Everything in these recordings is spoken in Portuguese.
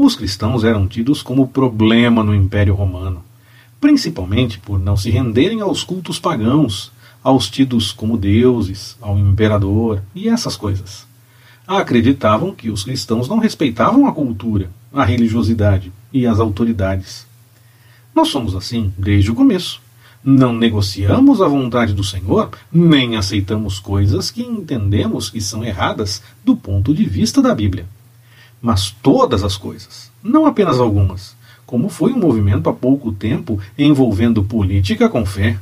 Os cristãos eram tidos como problema no Império Romano, principalmente por não se renderem aos cultos pagãos, aos tidos como deuses, ao imperador e essas coisas. Acreditavam que os cristãos não respeitavam a cultura, a religiosidade e as autoridades. Nós somos assim desde o começo. Não negociamos a vontade do Senhor, nem aceitamos coisas que entendemos que são erradas do ponto de vista da Bíblia. Mas todas as coisas, não apenas algumas, como foi um movimento há pouco tempo envolvendo política com fé.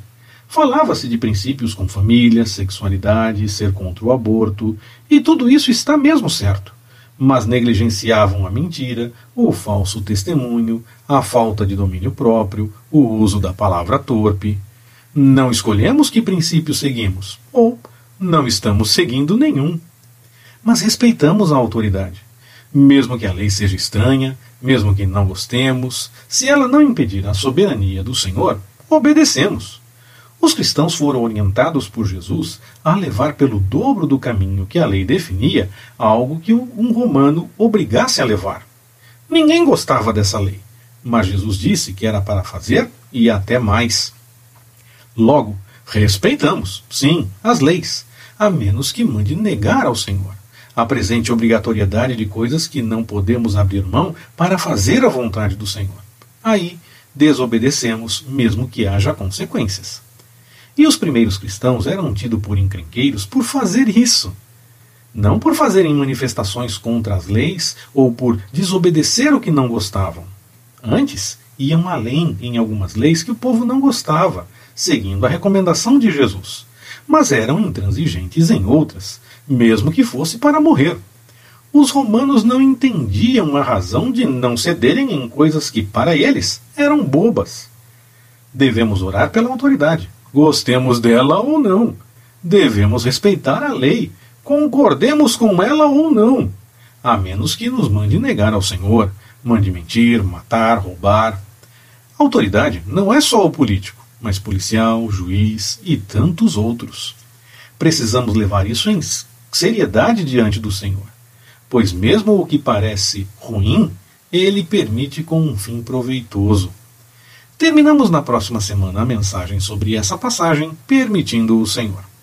Falava-se de princípios com família, sexualidade, ser contra o aborto, e tudo isso está mesmo certo mas negligenciavam a mentira, o falso testemunho, a falta de domínio próprio, o uso da palavra torpe. Não escolhemos que princípio seguimos, ou não estamos seguindo nenhum. Mas respeitamos a autoridade. Mesmo que a lei seja estranha, mesmo que não gostemos, se ela não impedir a soberania do Senhor, obedecemos. Os cristãos foram orientados por Jesus a levar pelo dobro do caminho que a lei definia algo que um romano obrigasse a levar. Ninguém gostava dessa lei, mas Jesus disse que era para fazer e até mais. Logo, respeitamos, sim, as leis, a menos que mande negar ao Senhor. Apresente obrigatoriedade de coisas que não podemos abrir mão para fazer a vontade do Senhor. Aí, desobedecemos, mesmo que haja consequências. E os primeiros cristãos eram tidos por encrenqueiros por fazer isso. Não por fazerem manifestações contra as leis ou por desobedecer o que não gostavam. Antes, iam além em algumas leis que o povo não gostava, seguindo a recomendação de Jesus. Mas eram intransigentes em outras, mesmo que fosse para morrer. Os romanos não entendiam a razão de não cederem em coisas que, para eles, eram bobas. Devemos orar pela autoridade, Gostemos dela ou não. Devemos respeitar a lei, concordemos com ela ou não, a menos que nos mande negar ao Senhor, mande mentir, matar, roubar. autoridade não é só o político, mas policial, juiz e tantos outros. Precisamos levar isso em seriedade diante do Senhor, pois mesmo o que parece ruim, ele permite com um fim proveitoso. Terminamos na próxima semana a mensagem sobre essa passagem, permitindo o Senhor.